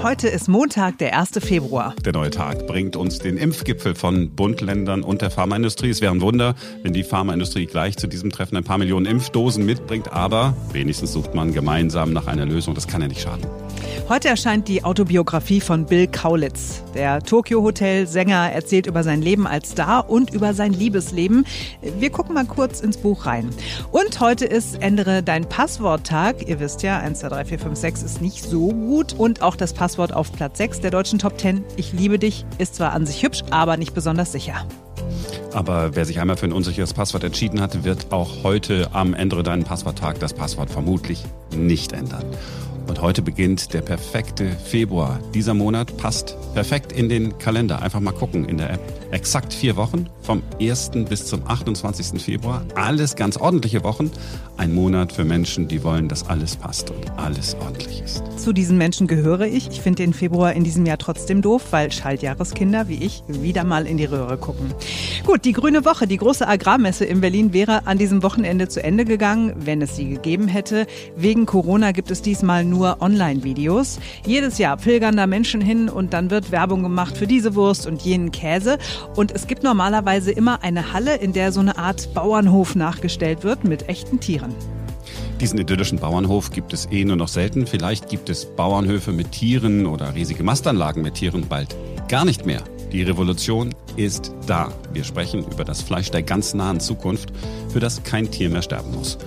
Heute ist Montag, der 1. Februar. Der neue Tag bringt uns den Impfgipfel von Bundländern und der Pharmaindustrie. Es wäre ein Wunder, wenn die Pharmaindustrie gleich zu diesem Treffen ein paar Millionen Impfdosen mitbringt. Aber wenigstens sucht man gemeinsam nach einer Lösung. Das kann ja nicht schaden. Heute erscheint die Autobiografie von Bill Kaulitz. Der Tokyo Hotel Sänger erzählt über sein Leben als Star und über sein Liebesleben. Wir gucken mal kurz ins Buch rein. Und heute ist Ändere dein Passwort-Tag. Ihr wisst ja, 1, 2, 3, 4, 5, 6 ist nicht so gut. Und auch das Passwort auf Platz 6 der deutschen Top 10. Ich liebe dich ist zwar an sich hübsch, aber nicht besonders sicher. Aber wer sich einmal für ein unsicheres Passwort entschieden hat, wird auch heute am Ändere deinen Passworttag das Passwort vermutlich nicht ändern. Und heute beginnt der perfekte Februar. Dieser Monat passt perfekt in den Kalender. Einfach mal gucken in der App. Exakt vier Wochen, vom 1. bis zum 28. Februar. Alles ganz ordentliche Wochen. Ein Monat für Menschen, die wollen, dass alles passt und alles ordentlich ist. Zu diesen Menschen gehöre ich. Ich finde den Februar in diesem Jahr trotzdem doof, weil Schaltjahreskinder wie ich wieder mal in die Röhre gucken. Gut, die Grüne Woche, die große Agrarmesse in Berlin wäre an diesem Wochenende zu Ende gegangen, wenn es sie gegeben hätte. Wegen Corona gibt es diesmal nur Online-Videos. Jedes Jahr pilgern da Menschen hin und dann wird Werbung gemacht für diese Wurst und jenen Käse. Und es gibt normalerweise immer eine Halle, in der so eine Art Bauernhof nachgestellt wird mit echten Tieren. Diesen idyllischen Bauernhof gibt es eh nur noch selten. Vielleicht gibt es Bauernhöfe mit Tieren oder riesige Mastanlagen mit Tieren bald gar nicht mehr. Die Revolution ist da. Wir sprechen über das Fleisch der ganz nahen Zukunft, für das kein Tier mehr sterben muss.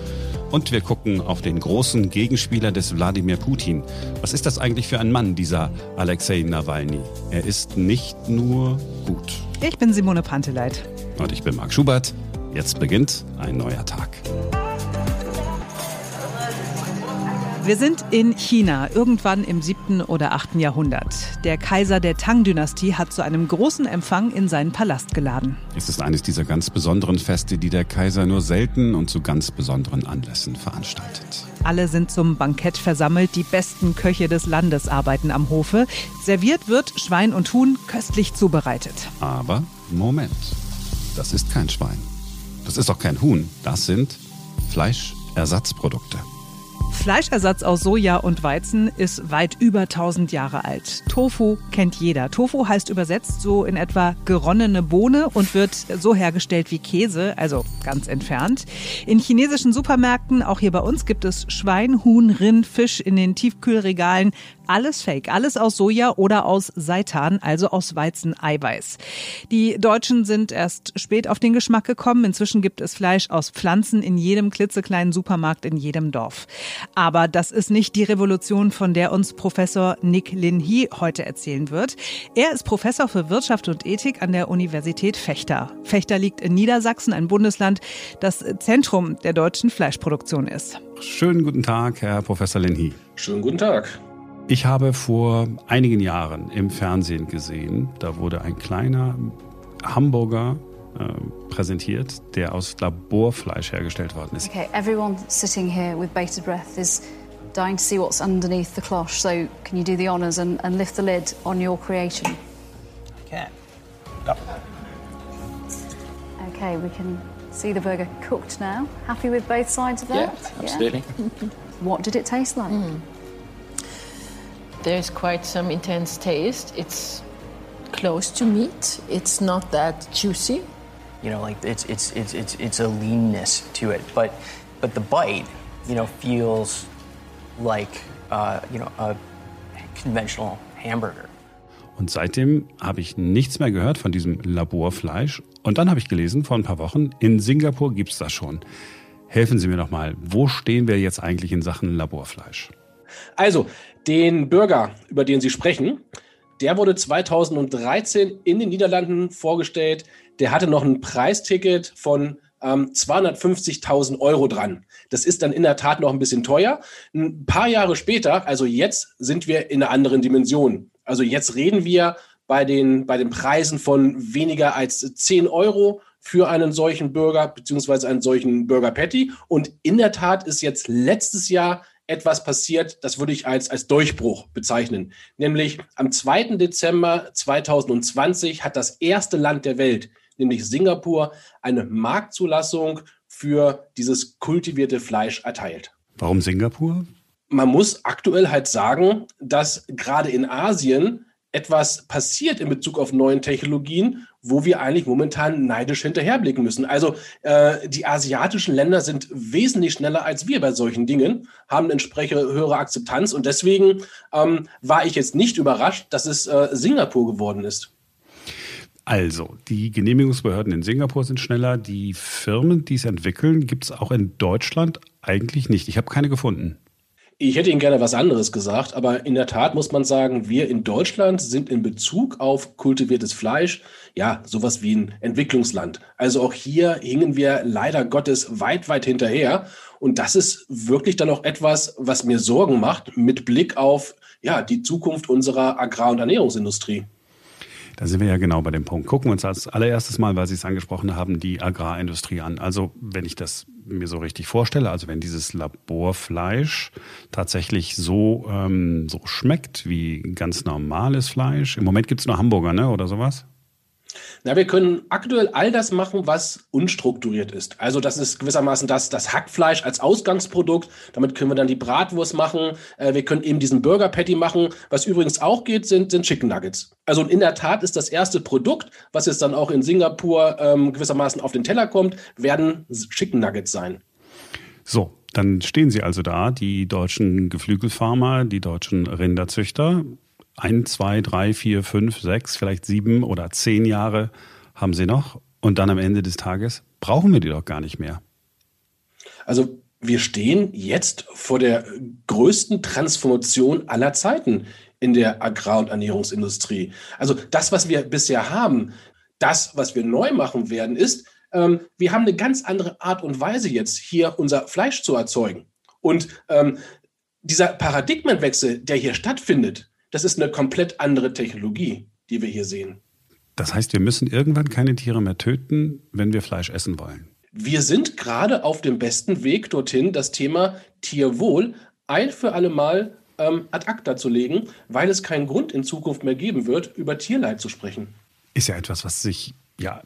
Und wir gucken auf den großen Gegenspieler des Wladimir Putin. Was ist das eigentlich für ein Mann, dieser Alexei Nawalny? Er ist nicht nur gut. Ich bin Simone Panteleit. Und ich bin Marc Schubert. Jetzt beginnt ein neuer Tag. Wir sind in China, irgendwann im 7. oder 8. Jahrhundert. Der Kaiser der Tang-Dynastie hat zu einem großen Empfang in seinen Palast geladen. Es ist eines dieser ganz besonderen Feste, die der Kaiser nur selten und zu ganz besonderen Anlässen veranstaltet. Alle sind zum Bankett versammelt. Die besten Köche des Landes arbeiten am Hofe. Serviert wird Schwein und Huhn köstlich zubereitet. Aber Moment, das ist kein Schwein. Das ist auch kein Huhn. Das sind Fleischersatzprodukte. Fleischersatz aus Soja und Weizen ist weit über 1000 Jahre alt. Tofu kennt jeder. Tofu heißt übersetzt so in etwa geronnene Bohne und wird so hergestellt wie Käse, also ganz entfernt. In chinesischen Supermärkten, auch hier bei uns, gibt es Schwein, Huhn, Rind, Fisch in den Tiefkühlregalen. Alles Fake, alles aus Soja oder aus Seitan, also aus Weizeneiweiß. Die Deutschen sind erst spät auf den Geschmack gekommen. Inzwischen gibt es Fleisch aus Pflanzen in jedem klitzekleinen Supermarkt in jedem Dorf. Aber das ist nicht die Revolution, von der uns Professor Nick Lin Hee heute erzählen wird. Er ist Professor für Wirtschaft und Ethik an der Universität Fechter. Fechter liegt in Niedersachsen, ein Bundesland, das Zentrum der deutschen Fleischproduktion ist. Schönen guten Tag, Herr Professor Lin Hee. Schönen guten Tag. Ich habe vor einigen Jahren im Fernsehen gesehen, da wurde ein kleiner Hamburger äh, präsentiert, der aus Laborfleisch hergestellt worden ist. Okay, everyone sitting here with bated breath is dying to see what's underneath the cloche. So can you do the honors and, and lift the lid on your creation? Okay. Yep. Okay, we can see the burger cooked now. Happy with both sides of that? Yeah, absolutely. Yeah? what did it taste like? Mm. There's quite some intense taste. It's close to meat. It's not that juicy. You know, like it's it's it's it's it's a leanness to it, but but the bite, you know, feels like uh, you know a conventional hamburger. Und seitdem habe ich nichts mehr gehört von diesem Laborfleisch. Und dann habe ich gelesen, vor ein paar Wochen, in Singapur gibt es das schon. Helfen Sie mir doch mal, wo stehen wir jetzt eigentlich in Sachen Laborfleisch? Also, den Burger, über den Sie sprechen, der wurde 2013 in den Niederlanden vorgestellt. Der hatte noch ein Preisticket von ähm, 250.000 Euro dran. Das ist dann in der Tat noch ein bisschen teuer. Ein paar Jahre später, also jetzt, sind wir in einer anderen Dimension. Also jetzt reden wir bei den, bei den Preisen von weniger als 10 Euro für einen solchen Burger beziehungsweise einen solchen Burger Patty. Und in der Tat ist jetzt letztes Jahr etwas passiert, das würde ich als, als Durchbruch bezeichnen. Nämlich am 2. Dezember 2020 hat das erste Land der Welt, nämlich Singapur, eine Marktzulassung für dieses kultivierte Fleisch erteilt. Warum Singapur? man muss aktuell halt sagen, dass gerade in Asien etwas passiert in Bezug auf neuen Technologien, wo wir eigentlich momentan neidisch hinterherblicken müssen. Also äh, die asiatischen Länder sind wesentlich schneller als wir bei solchen Dingen, haben entsprechend höhere Akzeptanz und deswegen ähm, war ich jetzt nicht überrascht, dass es äh, Singapur geworden ist. Also, die Genehmigungsbehörden in Singapur sind schneller. Die Firmen, die es entwickeln, gibt es auch in Deutschland eigentlich nicht. Ich habe keine gefunden. Ich hätte Ihnen gerne was anderes gesagt, aber in der Tat muss man sagen, wir in Deutschland sind in Bezug auf kultiviertes Fleisch ja sowas wie ein Entwicklungsland. Also auch hier hingen wir leider Gottes weit, weit hinterher. Und das ist wirklich dann auch etwas, was mir Sorgen macht mit Blick auf ja, die Zukunft unserer Agrar- und Ernährungsindustrie. Da sind wir ja genau bei dem Punkt. Gucken wir uns als allererstes mal, weil Sie es angesprochen haben, die Agrarindustrie an. Also wenn ich das mir so richtig vorstelle, also wenn dieses Laborfleisch tatsächlich so, ähm, so schmeckt wie ganz normales Fleisch. Im Moment gibt es nur Hamburger, ne? Oder sowas? Na, wir können aktuell all das machen, was unstrukturiert ist. Also das ist gewissermaßen das, das Hackfleisch als Ausgangsprodukt. Damit können wir dann die Bratwurst machen. Äh, wir können eben diesen Burger Patty machen. Was übrigens auch geht, sind, sind Chicken Nuggets. Also in der Tat ist das erste Produkt, was jetzt dann auch in Singapur ähm, gewissermaßen auf den Teller kommt, werden Chicken Nuggets sein. So, dann stehen sie also da, die deutschen Geflügelfarmer, die deutschen Rinderzüchter ein, zwei, drei, vier, fünf, sechs, vielleicht sieben oder zehn Jahre haben sie noch. Und dann am Ende des Tages brauchen wir die doch gar nicht mehr. Also wir stehen jetzt vor der größten Transformation aller Zeiten in der Agrar- und Ernährungsindustrie. Also das, was wir bisher haben, das, was wir neu machen werden, ist, ähm, wir haben eine ganz andere Art und Weise jetzt hier unser Fleisch zu erzeugen. Und ähm, dieser Paradigmenwechsel, der hier stattfindet, das ist eine komplett andere Technologie, die wir hier sehen. Das heißt, wir müssen irgendwann keine Tiere mehr töten, wenn wir Fleisch essen wollen. Wir sind gerade auf dem besten Weg dorthin, das Thema Tierwohl ein für alle Mal ähm, ad acta zu legen, weil es keinen Grund in Zukunft mehr geben wird, über Tierleid zu sprechen. Ist ja etwas, was sich, ja,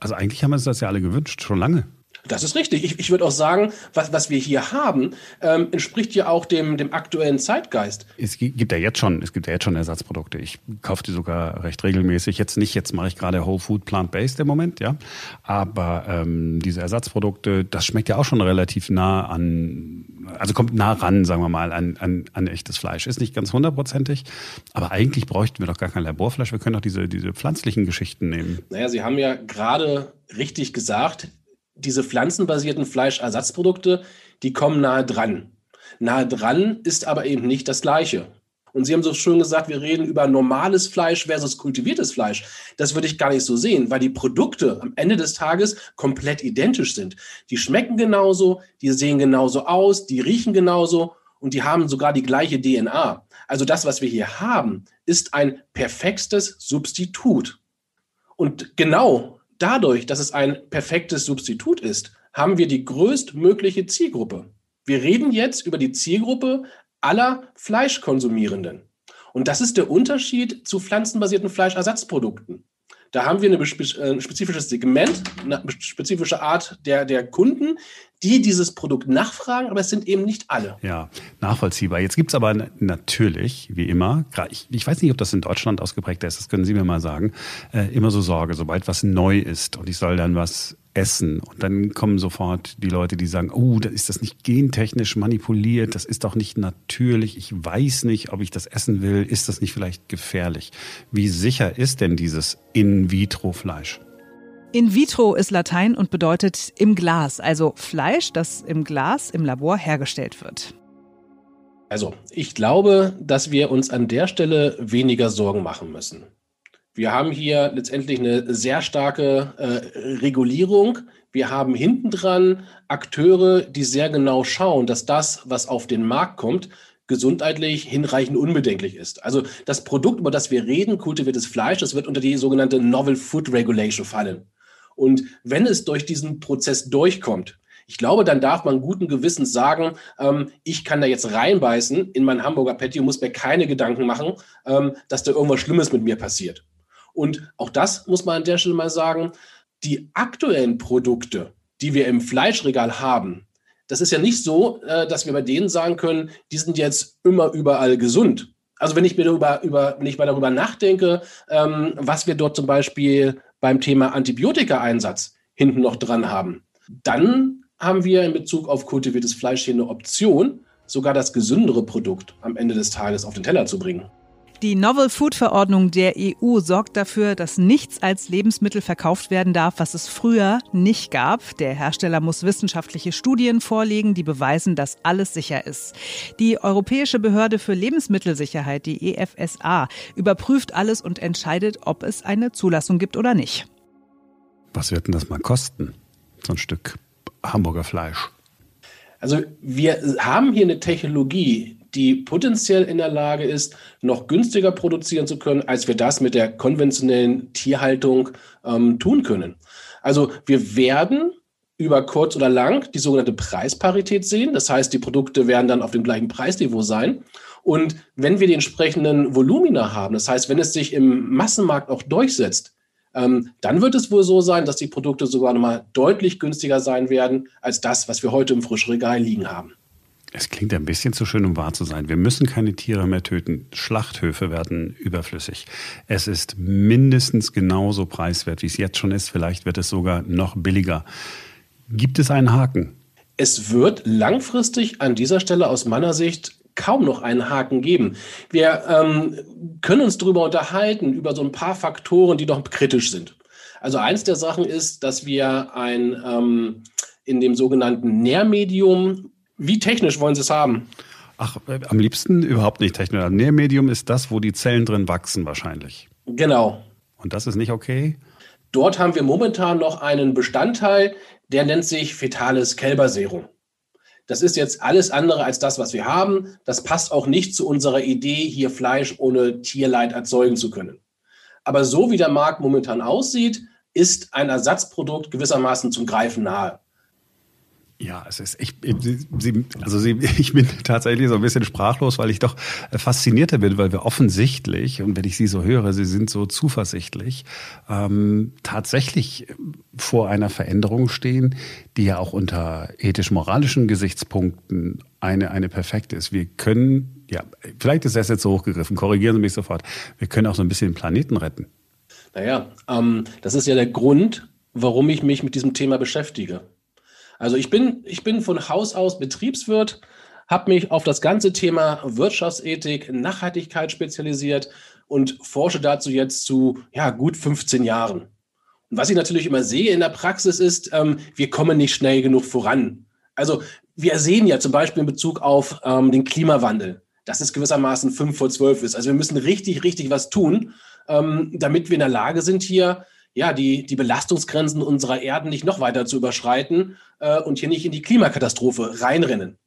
also eigentlich haben wir uns das ja alle gewünscht, schon lange. Das ist richtig. Ich, ich würde auch sagen, was, was wir hier haben, ähm, entspricht ja auch dem, dem aktuellen Zeitgeist. Es gibt ja jetzt schon, es gibt ja jetzt schon Ersatzprodukte. Ich kaufe die sogar recht regelmäßig. Jetzt nicht, jetzt mache ich gerade Whole Food Plant-Based im Moment, ja. Aber ähm, diese Ersatzprodukte, das schmeckt ja auch schon relativ nah an, also kommt nah ran, sagen wir mal, an, an, an echtes Fleisch. Ist nicht ganz hundertprozentig, aber eigentlich bräuchten wir doch gar kein Laborfleisch. Wir können doch diese, diese pflanzlichen Geschichten nehmen. Naja, Sie haben ja gerade richtig gesagt, diese pflanzenbasierten Fleischersatzprodukte, die kommen nahe dran. Nahe dran ist aber eben nicht das Gleiche. Und Sie haben so schön gesagt, wir reden über normales Fleisch versus kultiviertes Fleisch. Das würde ich gar nicht so sehen, weil die Produkte am Ende des Tages komplett identisch sind. Die schmecken genauso, die sehen genauso aus, die riechen genauso und die haben sogar die gleiche DNA. Also das, was wir hier haben, ist ein perfektes Substitut. Und genau dadurch, dass es ein perfektes Substitut ist, haben wir die größtmögliche Zielgruppe. Wir reden jetzt über die Zielgruppe aller Fleischkonsumierenden. Und das ist der Unterschied zu pflanzenbasierten Fleischersatzprodukten. Da haben wir äh, ein spezifisches Segment, eine spezifische Art der, der Kunden, die dieses Produkt nachfragen, aber es sind eben nicht alle. Ja, nachvollziehbar. Jetzt gibt es aber natürlich, wie immer, ich, ich, weiß nicht, ob das in Deutschland ausgeprägt ist, das können Sie mir mal sagen, äh, immer so Sorge, sobald was neu ist und ich soll dann was essen. Und dann kommen sofort die Leute, die sagen, oh, da ist das nicht gentechnisch manipuliert, das ist doch nicht natürlich, ich weiß nicht, ob ich das essen will, ist das nicht vielleicht gefährlich? Wie sicher ist denn dieses In-vitro-Fleisch? In vitro ist Latein und bedeutet im Glas, also Fleisch, das im Glas im Labor hergestellt wird. Also, ich glaube, dass wir uns an der Stelle weniger Sorgen machen müssen. Wir haben hier letztendlich eine sehr starke äh, Regulierung. Wir haben hintendran Akteure, die sehr genau schauen, dass das, was auf den Markt kommt, gesundheitlich hinreichend unbedenklich ist. Also das Produkt, über das wir reden, kultiviertes Fleisch, das wird unter die sogenannte Novel Food Regulation fallen. Und wenn es durch diesen Prozess durchkommt, ich glaube, dann darf man guten Gewissens sagen, ähm, ich kann da jetzt reinbeißen in mein Hamburger Patty und muss mir keine Gedanken machen, ähm, dass da irgendwas Schlimmes mit mir passiert. Und auch das muss man an der Stelle mal sagen, die aktuellen Produkte, die wir im Fleischregal haben, das ist ja nicht so, äh, dass wir bei denen sagen können, die sind jetzt immer überall gesund. Also wenn ich mir darüber, über, wenn ich mal darüber nachdenke, ähm, was wir dort zum Beispiel beim Thema Antibiotika-Einsatz hinten noch dran haben, dann haben wir in Bezug auf kultiviertes Fleisch hier eine Option, sogar das gesündere Produkt am Ende des Tages auf den Teller zu bringen. Die Novel Food Verordnung der EU sorgt dafür, dass nichts als Lebensmittel verkauft werden darf, was es früher nicht gab. Der Hersteller muss wissenschaftliche Studien vorlegen, die beweisen, dass alles sicher ist. Die Europäische Behörde für Lebensmittelsicherheit, die EFSA, überprüft alles und entscheidet, ob es eine Zulassung gibt oder nicht. Was wird denn das mal kosten? So ein Stück Hamburger Fleisch. Also wir haben hier eine Technologie, die potenziell in der Lage ist, noch günstiger produzieren zu können, als wir das mit der konventionellen Tierhaltung ähm, tun können. Also wir werden über kurz oder lang die sogenannte Preisparität sehen. Das heißt, die Produkte werden dann auf dem gleichen Preisniveau sein. Und wenn wir die entsprechenden Volumina haben, das heißt, wenn es sich im Massenmarkt auch durchsetzt, ähm, dann wird es wohl so sein, dass die Produkte sogar nochmal deutlich günstiger sein werden als das, was wir heute im Frischregal liegen haben. Es klingt ein bisschen zu schön, um wahr zu sein. Wir müssen keine Tiere mehr töten. Schlachthöfe werden überflüssig. Es ist mindestens genauso preiswert, wie es jetzt schon ist. Vielleicht wird es sogar noch billiger. Gibt es einen Haken? Es wird langfristig an dieser Stelle aus meiner Sicht kaum noch einen Haken geben. Wir ähm, können uns darüber unterhalten, über so ein paar Faktoren, die doch kritisch sind. Also eins der Sachen ist, dass wir ein ähm, in dem sogenannten Nährmedium wie technisch wollen Sie es haben? Ach, äh, am liebsten überhaupt nicht technisch. Ein Nährmedium ist das, wo die Zellen drin wachsen wahrscheinlich. Genau. Und das ist nicht okay? Dort haben wir momentan noch einen Bestandteil, der nennt sich fetales Kälberserum. Das ist jetzt alles andere als das, was wir haben. Das passt auch nicht zu unserer Idee, hier Fleisch ohne Tierleid erzeugen zu können. Aber so wie der Markt momentan aussieht, ist ein Ersatzprodukt gewissermaßen zum Greifen nahe. Ja, es ist, ich, sie, also sie, ich bin tatsächlich so ein bisschen sprachlos, weil ich doch faszinierter bin, weil wir offensichtlich, und wenn ich Sie so höre, Sie sind so zuversichtlich, ähm, tatsächlich vor einer Veränderung stehen, die ja auch unter ethisch-moralischen Gesichtspunkten eine, eine perfekte ist. Wir können, ja, vielleicht ist das jetzt so hochgegriffen, korrigieren Sie mich sofort, wir können auch so ein bisschen den Planeten retten. Naja, ähm, das ist ja der Grund, warum ich mich mit diesem Thema beschäftige. Also ich bin, ich bin von Haus aus Betriebswirt, habe mich auf das ganze Thema Wirtschaftsethik, Nachhaltigkeit spezialisiert und forsche dazu jetzt zu ja, gut 15 Jahren. Und was ich natürlich immer sehe in der Praxis ist, ähm, wir kommen nicht schnell genug voran. Also wir sehen ja zum Beispiel in Bezug auf ähm, den Klimawandel, dass es gewissermaßen fünf vor zwölf ist. Also wir müssen richtig, richtig was tun, ähm, damit wir in der Lage sind, hier ja, die, die Belastungsgrenzen unserer Erden nicht noch weiter zu überschreiten äh, und hier nicht in die Klimakatastrophe reinrennen.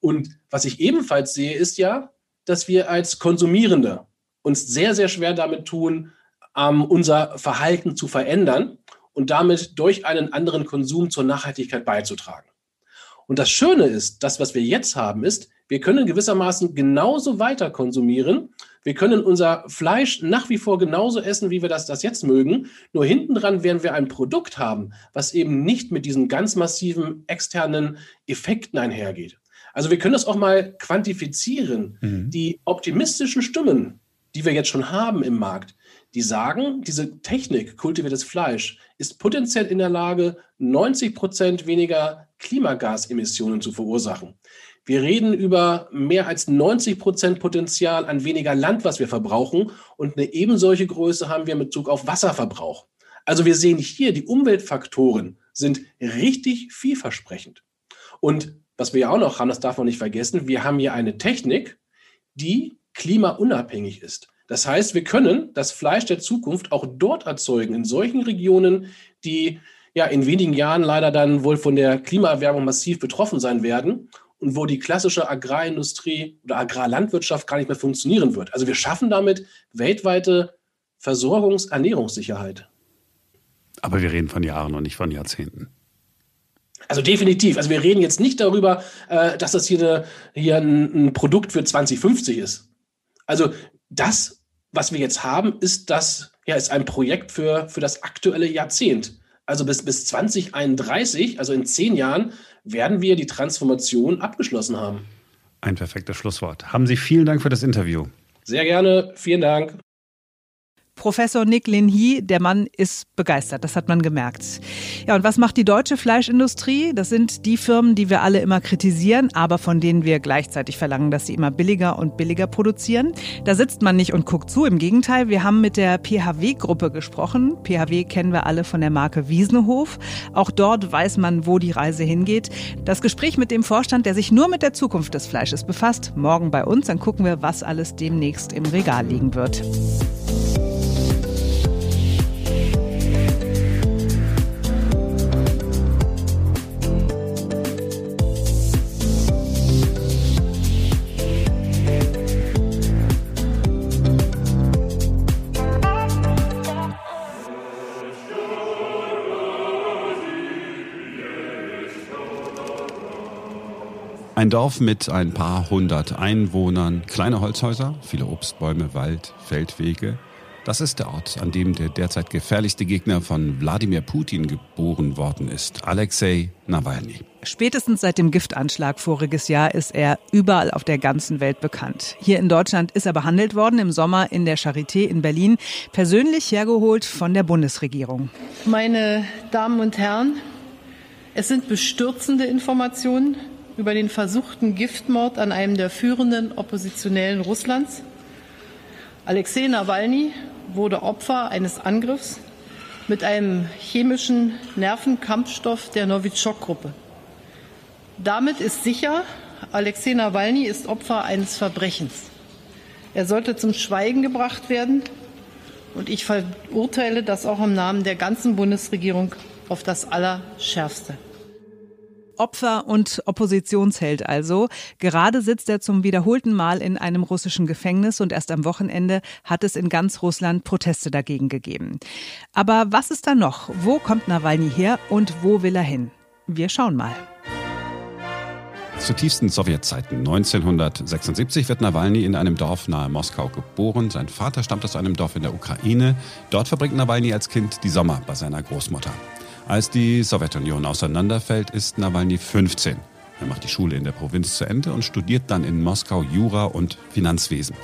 Und was ich ebenfalls sehe, ist ja, dass wir als Konsumierende uns sehr, sehr schwer damit tun, ähm, unser Verhalten zu verändern und damit durch einen anderen Konsum zur Nachhaltigkeit beizutragen. Und das Schöne ist, das, was wir jetzt haben, ist, wir können gewissermaßen genauso weiter konsumieren. Wir können unser Fleisch nach wie vor genauso essen, wie wir das, das jetzt mögen. Nur hinten dran werden wir ein Produkt haben, was eben nicht mit diesen ganz massiven externen Effekten einhergeht. Also wir können das auch mal quantifizieren. Mhm. Die optimistischen Stimmen, die wir jetzt schon haben im Markt, die sagen, diese Technik, kultiviertes Fleisch, ist potenziell in der Lage, 90 Prozent weniger Klimagasemissionen zu verursachen. Wir reden über mehr als 90 Prozent Potenzial an weniger Land, was wir verbrauchen. Und eine ebensolche Größe haben wir mit Bezug auf Wasserverbrauch. Also wir sehen hier, die Umweltfaktoren sind richtig vielversprechend. Und was wir ja auch noch haben, das darf man nicht vergessen, wir haben hier eine Technik, die klimaunabhängig ist. Das heißt, wir können das Fleisch der Zukunft auch dort erzeugen, in solchen Regionen, die ja in wenigen Jahren leider dann wohl von der Klimaerwärmung massiv betroffen sein werden und wo die klassische Agrarindustrie oder Agrarlandwirtschaft gar nicht mehr funktionieren wird. Also wir schaffen damit weltweite Versorgungs-, Ernährungssicherheit. Aber wir reden von Jahren und nicht von Jahrzehnten. Also definitiv. Also wir reden jetzt nicht darüber, äh, dass das hier, eine, hier ein, ein Produkt für 2050 ist. Also das, was wir jetzt haben, ist das, ja, ist ein Projekt für, für das aktuelle Jahrzehnt. Also bis, bis 2031, also in zehn Jahren, werden wir die Transformation abgeschlossen haben. Ein perfektes Schlusswort. Haben Sie vielen Dank für das Interview. Sehr gerne. Vielen Dank. Professor Nick Lin Hee, der Mann ist begeistert, das hat man gemerkt. Ja, und was macht die deutsche Fleischindustrie? Das sind die Firmen, die wir alle immer kritisieren, aber von denen wir gleichzeitig verlangen, dass sie immer billiger und billiger produzieren. Da sitzt man nicht und guckt zu, im Gegenteil, wir haben mit der PHW-Gruppe gesprochen. PHW kennen wir alle von der Marke Wiesenhof. Auch dort weiß man, wo die Reise hingeht. Das Gespräch mit dem Vorstand, der sich nur mit der Zukunft des Fleisches befasst, morgen bei uns, dann gucken wir, was alles demnächst im Regal liegen wird. Ein Dorf mit ein paar hundert Einwohnern, kleine Holzhäuser, viele Obstbäume, Wald, Feldwege. Das ist der Ort, an dem der derzeit gefährlichste Gegner von Wladimir Putin geboren worden ist, Alexei Nawalny. Spätestens seit dem Giftanschlag voriges Jahr ist er überall auf der ganzen Welt bekannt. Hier in Deutschland ist er behandelt worden im Sommer in der Charité in Berlin, persönlich hergeholt von der Bundesregierung. Meine Damen und Herren, es sind bestürzende Informationen über den versuchten Giftmord an einem der führenden Oppositionellen Russlands. Alexei Nawalny wurde Opfer eines Angriffs mit einem chemischen Nervenkampfstoff der Novichok-Gruppe. Damit ist sicher, Alexei Nawalny ist Opfer eines Verbrechens. Er sollte zum Schweigen gebracht werden. Und ich verurteile das auch im Namen der ganzen Bundesregierung auf das Allerschärfste. Opfer und Oppositionsheld also. Gerade sitzt er zum wiederholten Mal in einem russischen Gefängnis und erst am Wochenende hat es in ganz Russland Proteste dagegen gegeben. Aber was ist da noch? Wo kommt Nawalny her und wo will er hin? Wir schauen mal. Zu tiefsten Sowjetzeiten 1976 wird Nawalny in einem Dorf nahe Moskau geboren. Sein Vater stammt aus einem Dorf in der Ukraine. Dort verbringt Nawalny als Kind die Sommer bei seiner Großmutter. Als die Sowjetunion auseinanderfällt, ist Nawalny 15. Er macht die Schule in der Provinz zu Ende und studiert dann in Moskau Jura und Finanzwesen.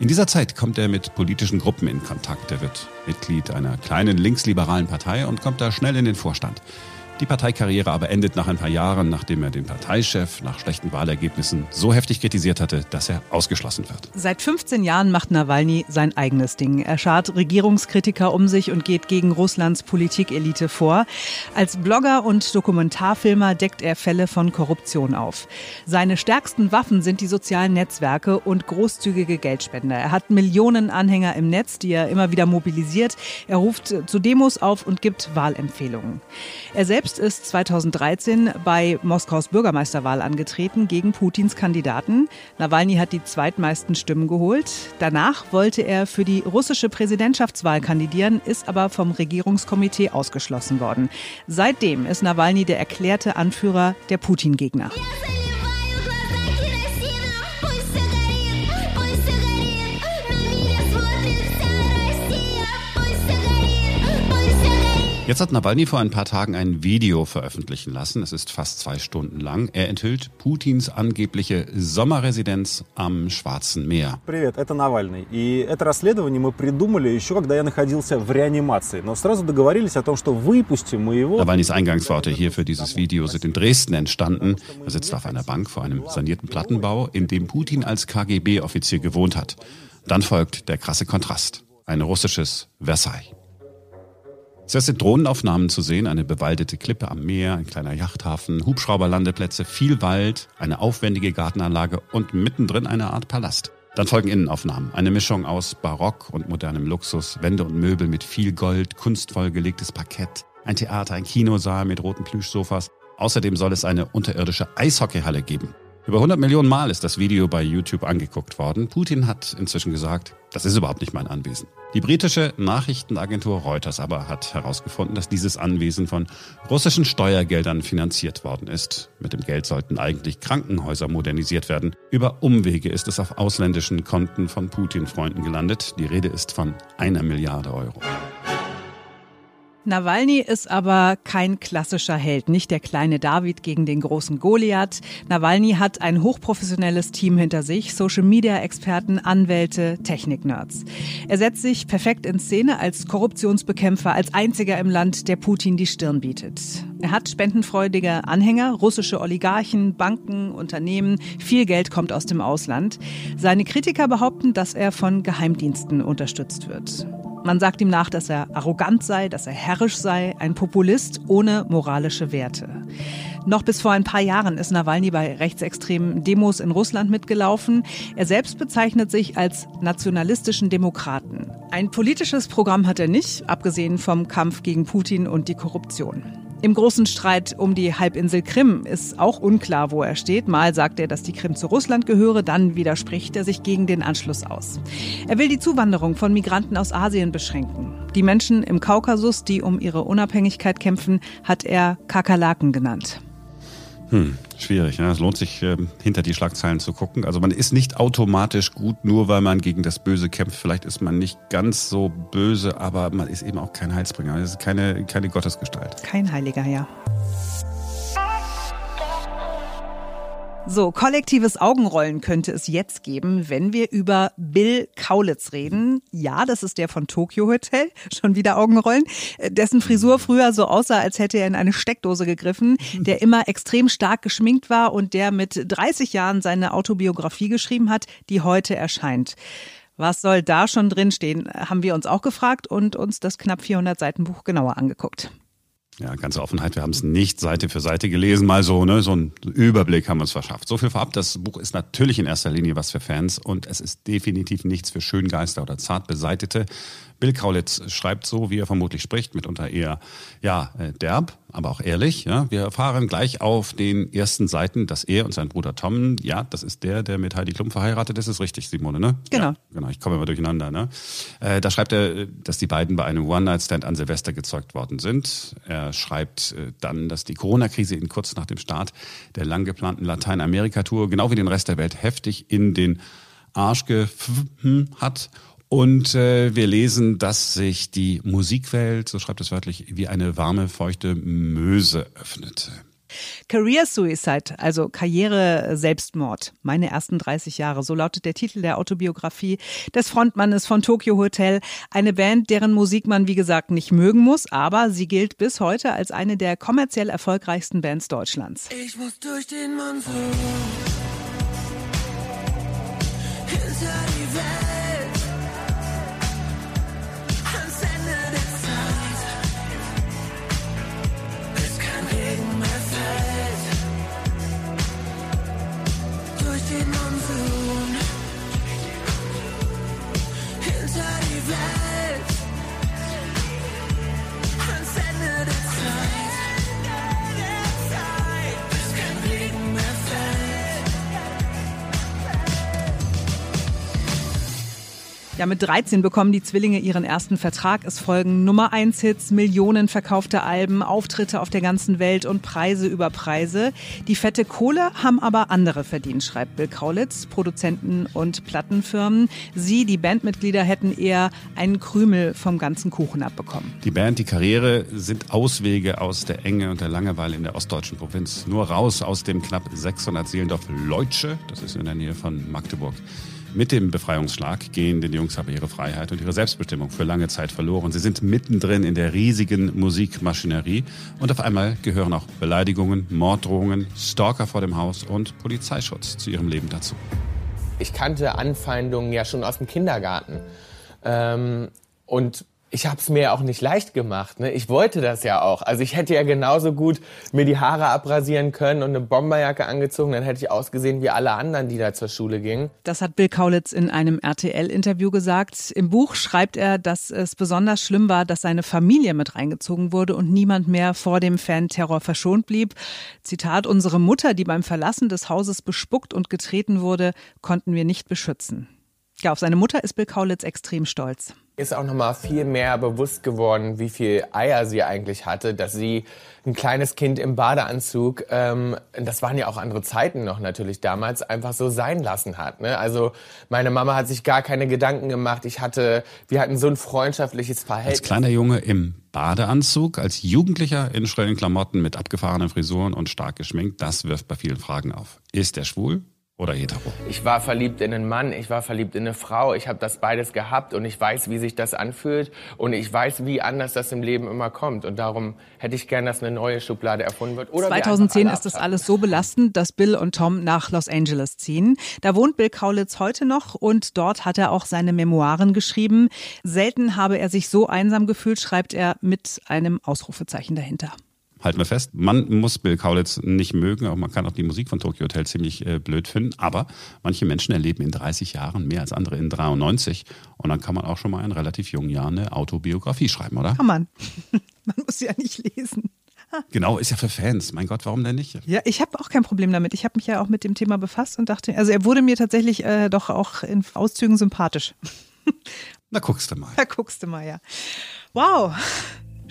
In dieser Zeit kommt er mit politischen Gruppen in Kontakt. Er wird Mitglied einer kleinen linksliberalen Partei und kommt da schnell in den Vorstand. Die Parteikarriere aber endet nach ein paar Jahren, nachdem er den Parteichef nach schlechten Wahlergebnissen so heftig kritisiert hatte, dass er ausgeschlossen wird. Seit 15 Jahren macht Nawalny sein eigenes Ding. Er schart Regierungskritiker um sich und geht gegen Russlands Politikelite vor. Als Blogger und Dokumentarfilmer deckt er Fälle von Korruption auf. Seine stärksten Waffen sind die sozialen Netzwerke und großzügige Geldspender. Er hat Millionen Anhänger im Netz, die er immer wieder mobilisiert. Er ruft zu Demos auf und gibt Wahlempfehlungen. Er selbst selbst ist 2013 bei Moskaus Bürgermeisterwahl angetreten gegen Putins Kandidaten. Nawalny hat die zweitmeisten Stimmen geholt. Danach wollte er für die russische Präsidentschaftswahl kandidieren, ist aber vom Regierungskomitee ausgeschlossen worden. Seitdem ist Nawalny der erklärte Anführer der Putin-Gegner. Jetzt hat Nawalny vor ein paar Tagen ein Video veröffentlichen lassen. Es ist fast zwei Stunden lang. Er enthüllt Putins angebliche Sommerresidenz am Schwarzen Meer. Привет, это Навальный. И это расследование мы придумали еще, когда я находился в реанимации. Но сразу договорились о том, что выпустим мы его. Nawalnys Eingangsworte hier für dieses Video sind in Dresden entstanden. Er sitzt auf einer Bank vor einem sanierten Plattenbau, in dem Putin als KGB-Offizier gewohnt hat. Dann folgt der krasse Kontrast. Ein russisches Versailles. Zuerst sind Drohnenaufnahmen zu sehen, eine bewaldete Klippe am Meer, ein kleiner Yachthafen, Hubschrauberlandeplätze, viel Wald, eine aufwendige Gartenanlage und mittendrin eine Art Palast. Dann folgen Innenaufnahmen, eine Mischung aus Barock und modernem Luxus, Wände und Möbel mit viel Gold, kunstvoll gelegtes Parkett, ein Theater, ein Kinosaal mit roten Plüschsofas. Außerdem soll es eine unterirdische Eishockeyhalle geben. Über 100 Millionen Mal ist das Video bei YouTube angeguckt worden. Putin hat inzwischen gesagt, das ist überhaupt nicht mein Anwesen. Die britische Nachrichtenagentur Reuters aber hat herausgefunden, dass dieses Anwesen von russischen Steuergeldern finanziert worden ist. Mit dem Geld sollten eigentlich Krankenhäuser modernisiert werden. Über Umwege ist es auf ausländischen Konten von Putin-Freunden gelandet. Die Rede ist von einer Milliarde Euro. Nawalny ist aber kein klassischer Held, nicht der kleine David gegen den großen Goliath. Nawalny hat ein hochprofessionelles Team hinter sich, Social-Media-Experten, Anwälte, Technik-Nerds. Er setzt sich perfekt in Szene als Korruptionsbekämpfer, als einziger im Land, der Putin die Stirn bietet. Er hat spendenfreudige Anhänger, russische Oligarchen, Banken, Unternehmen, viel Geld kommt aus dem Ausland. Seine Kritiker behaupten, dass er von Geheimdiensten unterstützt wird. Man sagt ihm nach, dass er arrogant sei, dass er herrisch sei, ein Populist ohne moralische Werte. Noch bis vor ein paar Jahren ist Nawalny bei rechtsextremen Demos in Russland mitgelaufen. Er selbst bezeichnet sich als nationalistischen Demokraten. Ein politisches Programm hat er nicht, abgesehen vom Kampf gegen Putin und die Korruption. Im großen Streit um die Halbinsel Krim ist auch unklar, wo er steht. Mal sagt er, dass die Krim zu Russland gehöre, dann widerspricht er sich gegen den Anschluss aus. Er will die Zuwanderung von Migranten aus Asien beschränken. Die Menschen im Kaukasus, die um ihre Unabhängigkeit kämpfen, hat er Kakerlaken genannt. Hm, schwierig. Ja. Es lohnt sich, äh, hinter die Schlagzeilen zu gucken. Also man ist nicht automatisch gut, nur weil man gegen das Böse kämpft. Vielleicht ist man nicht ganz so böse, aber man ist eben auch kein Heilsbringer. Es ist keine, keine Gottesgestalt. Kein Heiliger, ja. So, kollektives Augenrollen könnte es jetzt geben, wenn wir über Bill Kaulitz reden. Ja, das ist der von Tokyo Hotel, schon wieder Augenrollen, dessen Frisur früher so aussah, als hätte er in eine Steckdose gegriffen, der immer extrem stark geschminkt war und der mit 30 Jahren seine Autobiografie geschrieben hat, die heute erscheint. Was soll da schon drinstehen, haben wir uns auch gefragt und uns das knapp 400 Seiten Buch genauer angeguckt. Ja, ganze Offenheit. Wir haben es nicht Seite für Seite gelesen, mal so, ne, so ein Überblick haben wir uns verschafft. So viel vorab. Das Buch ist natürlich in erster Linie was für Fans und es ist definitiv nichts für Schöngeister oder zart beseitete. Bill Kaulitz schreibt so, wie er vermutlich spricht, mitunter eher, ja, äh, derb, aber auch ehrlich. Ja. Wir erfahren gleich auf den ersten Seiten, dass er und sein Bruder Tom, ja, das ist der, der mit Heidi Klum verheiratet ist, ist richtig, Simone, ne? Genau. Ja, genau, ich komme immer durcheinander, ne? Äh, da schreibt er, dass die beiden bei einem One-Night-Stand an Silvester gezeugt worden sind. Er schreibt äh, dann, dass die Corona-Krise ihn kurz nach dem Start der lang geplanten Lateinamerika-Tour, genau wie den Rest der Welt, heftig in den Arsch gefunden hat und äh, wir lesen, dass sich die Musikwelt, so schreibt es wörtlich, wie eine warme, feuchte Möse öffnete. Career Suicide, also Karriere Selbstmord. Meine ersten 30 Jahre, so lautet der Titel der Autobiografie des Frontmannes von Tokyo Hotel. Eine Band, deren Musik man wie gesagt nicht mögen muss, aber sie gilt bis heute als eine der kommerziell erfolgreichsten Bands Deutschlands. Ich muss durch den Monsun Ja, mit 13 bekommen die Zwillinge ihren ersten Vertrag. Es folgen Nummer 1 Hits, Millionen verkaufte Alben, Auftritte auf der ganzen Welt und Preise über Preise. Die fette Kohle haben aber andere verdient, schreibt Bill Kaulitz, Produzenten und Plattenfirmen. Sie, die Bandmitglieder, hätten eher einen Krümel vom ganzen Kuchen abbekommen. Die Band, die Karriere sind Auswege aus der Enge und der Langeweile in der ostdeutschen Provinz. Nur raus aus dem knapp 600 Seelendorf Leutsche, das ist in der Nähe von Magdeburg. Mit dem Befreiungsschlag gehen den Jungs aber ihre Freiheit und ihre Selbstbestimmung für lange Zeit verloren. Sie sind mittendrin in der riesigen Musikmaschinerie und auf einmal gehören auch Beleidigungen, Morddrohungen, Stalker vor dem Haus und Polizeischutz zu ihrem Leben dazu. Ich kannte Anfeindungen ja schon aus dem Kindergarten. Ähm, und ich habe es mir auch nicht leicht gemacht. Ne? Ich wollte das ja auch. Also ich hätte ja genauso gut mir die Haare abrasieren können und eine Bomberjacke angezogen. Dann hätte ich ausgesehen wie alle anderen, die da zur Schule gingen. Das hat Bill Kaulitz in einem RTL-Interview gesagt. Im Buch schreibt er, dass es besonders schlimm war, dass seine Familie mit reingezogen wurde und niemand mehr vor dem Fan-Terror verschont blieb. Zitat, unsere Mutter, die beim Verlassen des Hauses bespuckt und getreten wurde, konnten wir nicht beschützen. Ja, auf seine Mutter ist Bill Kaulitz extrem stolz. Ist auch nochmal viel mehr bewusst geworden, wie viel Eier sie eigentlich hatte, dass sie ein kleines Kind im Badeanzug, ähm, das waren ja auch andere Zeiten noch natürlich damals, einfach so sein lassen hat. Ne? Also meine Mama hat sich gar keine Gedanken gemacht. Ich hatte, wir hatten so ein freundschaftliches Verhältnis. Als kleiner Junge im Badeanzug, als Jugendlicher in schrillen Klamotten mit abgefahrenen Frisuren und stark geschminkt, das wirft bei vielen Fragen auf. Ist er schwul? Oder hetero? Ich war verliebt in einen Mann, ich war verliebt in eine Frau, ich habe das beides gehabt und ich weiß, wie sich das anfühlt und ich weiß, wie anders das im Leben immer kommt und darum hätte ich gern, dass eine neue Schublade erfunden wird. Oder 2010 ist das alles so belastend, dass Bill und Tom nach Los Angeles ziehen. Da wohnt Bill Kaulitz heute noch und dort hat er auch seine Memoiren geschrieben. Selten habe er sich so einsam gefühlt, schreibt er mit einem Ausrufezeichen dahinter halten wir fest, man muss Bill Kaulitz nicht mögen, auch man kann auch die Musik von Tokyo Hotel ziemlich äh, blöd finden, aber manche Menschen erleben in 30 Jahren mehr als andere in 93 und dann kann man auch schon mal in relativ jungen Jahren eine Autobiografie schreiben, oder? Kann man. man muss ja nicht lesen. Genau, ist ja für Fans. Mein Gott, warum denn nicht? Ja, ich habe auch kein Problem damit. Ich habe mich ja auch mit dem Thema befasst und dachte, also er wurde mir tatsächlich äh, doch auch in Auszügen sympathisch. Na, guckst du mal. Da guckst du mal, ja. Wow.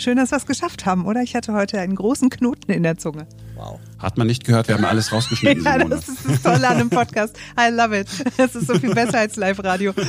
Schön, dass wir es geschafft haben, oder? Ich hatte heute einen großen Knoten in der Zunge. Wow. Hat man nicht gehört, wir haben alles rausgeschnitten. ja, das ist das Tolle an dem Podcast. I love it. Es ist so viel besser als Live-Radio.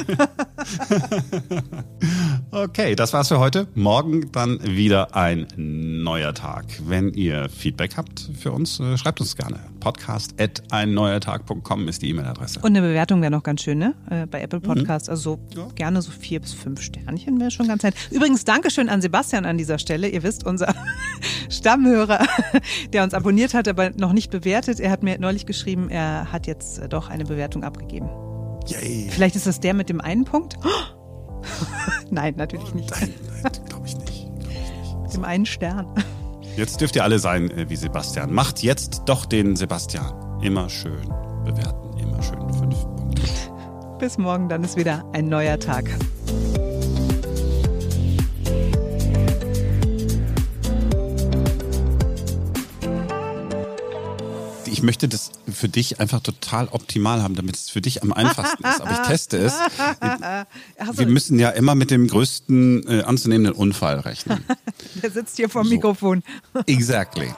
okay, das war's für heute. Morgen dann wieder ein neuer Tag. Wenn ihr Feedback habt für uns, äh, schreibt uns gerne. Podcast at einneuertag.com ist die E-Mail-Adresse. Und eine Bewertung wäre noch ganz schön, ne? Äh, bei Apple Podcasts. Mhm. Also so, ja. gerne so vier bis fünf Sternchen wäre schon ganz nett. Übrigens, Dankeschön an Sebastian an dieser Stelle. Ihr wisst, unser Stammhörer, der uns abonniert hat, aber noch nicht bewertet. Er hat mir neulich geschrieben, er hat jetzt äh, doch eine Bewertung abgegeben. Yay. Vielleicht ist das der mit dem einen Punkt? nein, natürlich nicht. Nein, nein glaube ich nicht. Glaub ich nicht. Mit dem einen Stern. Jetzt dürft ihr alle sein äh, wie Sebastian. Macht jetzt doch den Sebastian. Immer schön bewerten, immer schön fünf Punkte. Bis morgen, dann ist wieder ein neuer Tag. Ich möchte das für dich einfach total optimal haben, damit es für dich am einfachsten ist. Aber ich teste es. Wir müssen ja immer mit dem größten äh, anzunehmenden Unfall rechnen. Der sitzt hier vor dem so. Mikrofon. Exactly.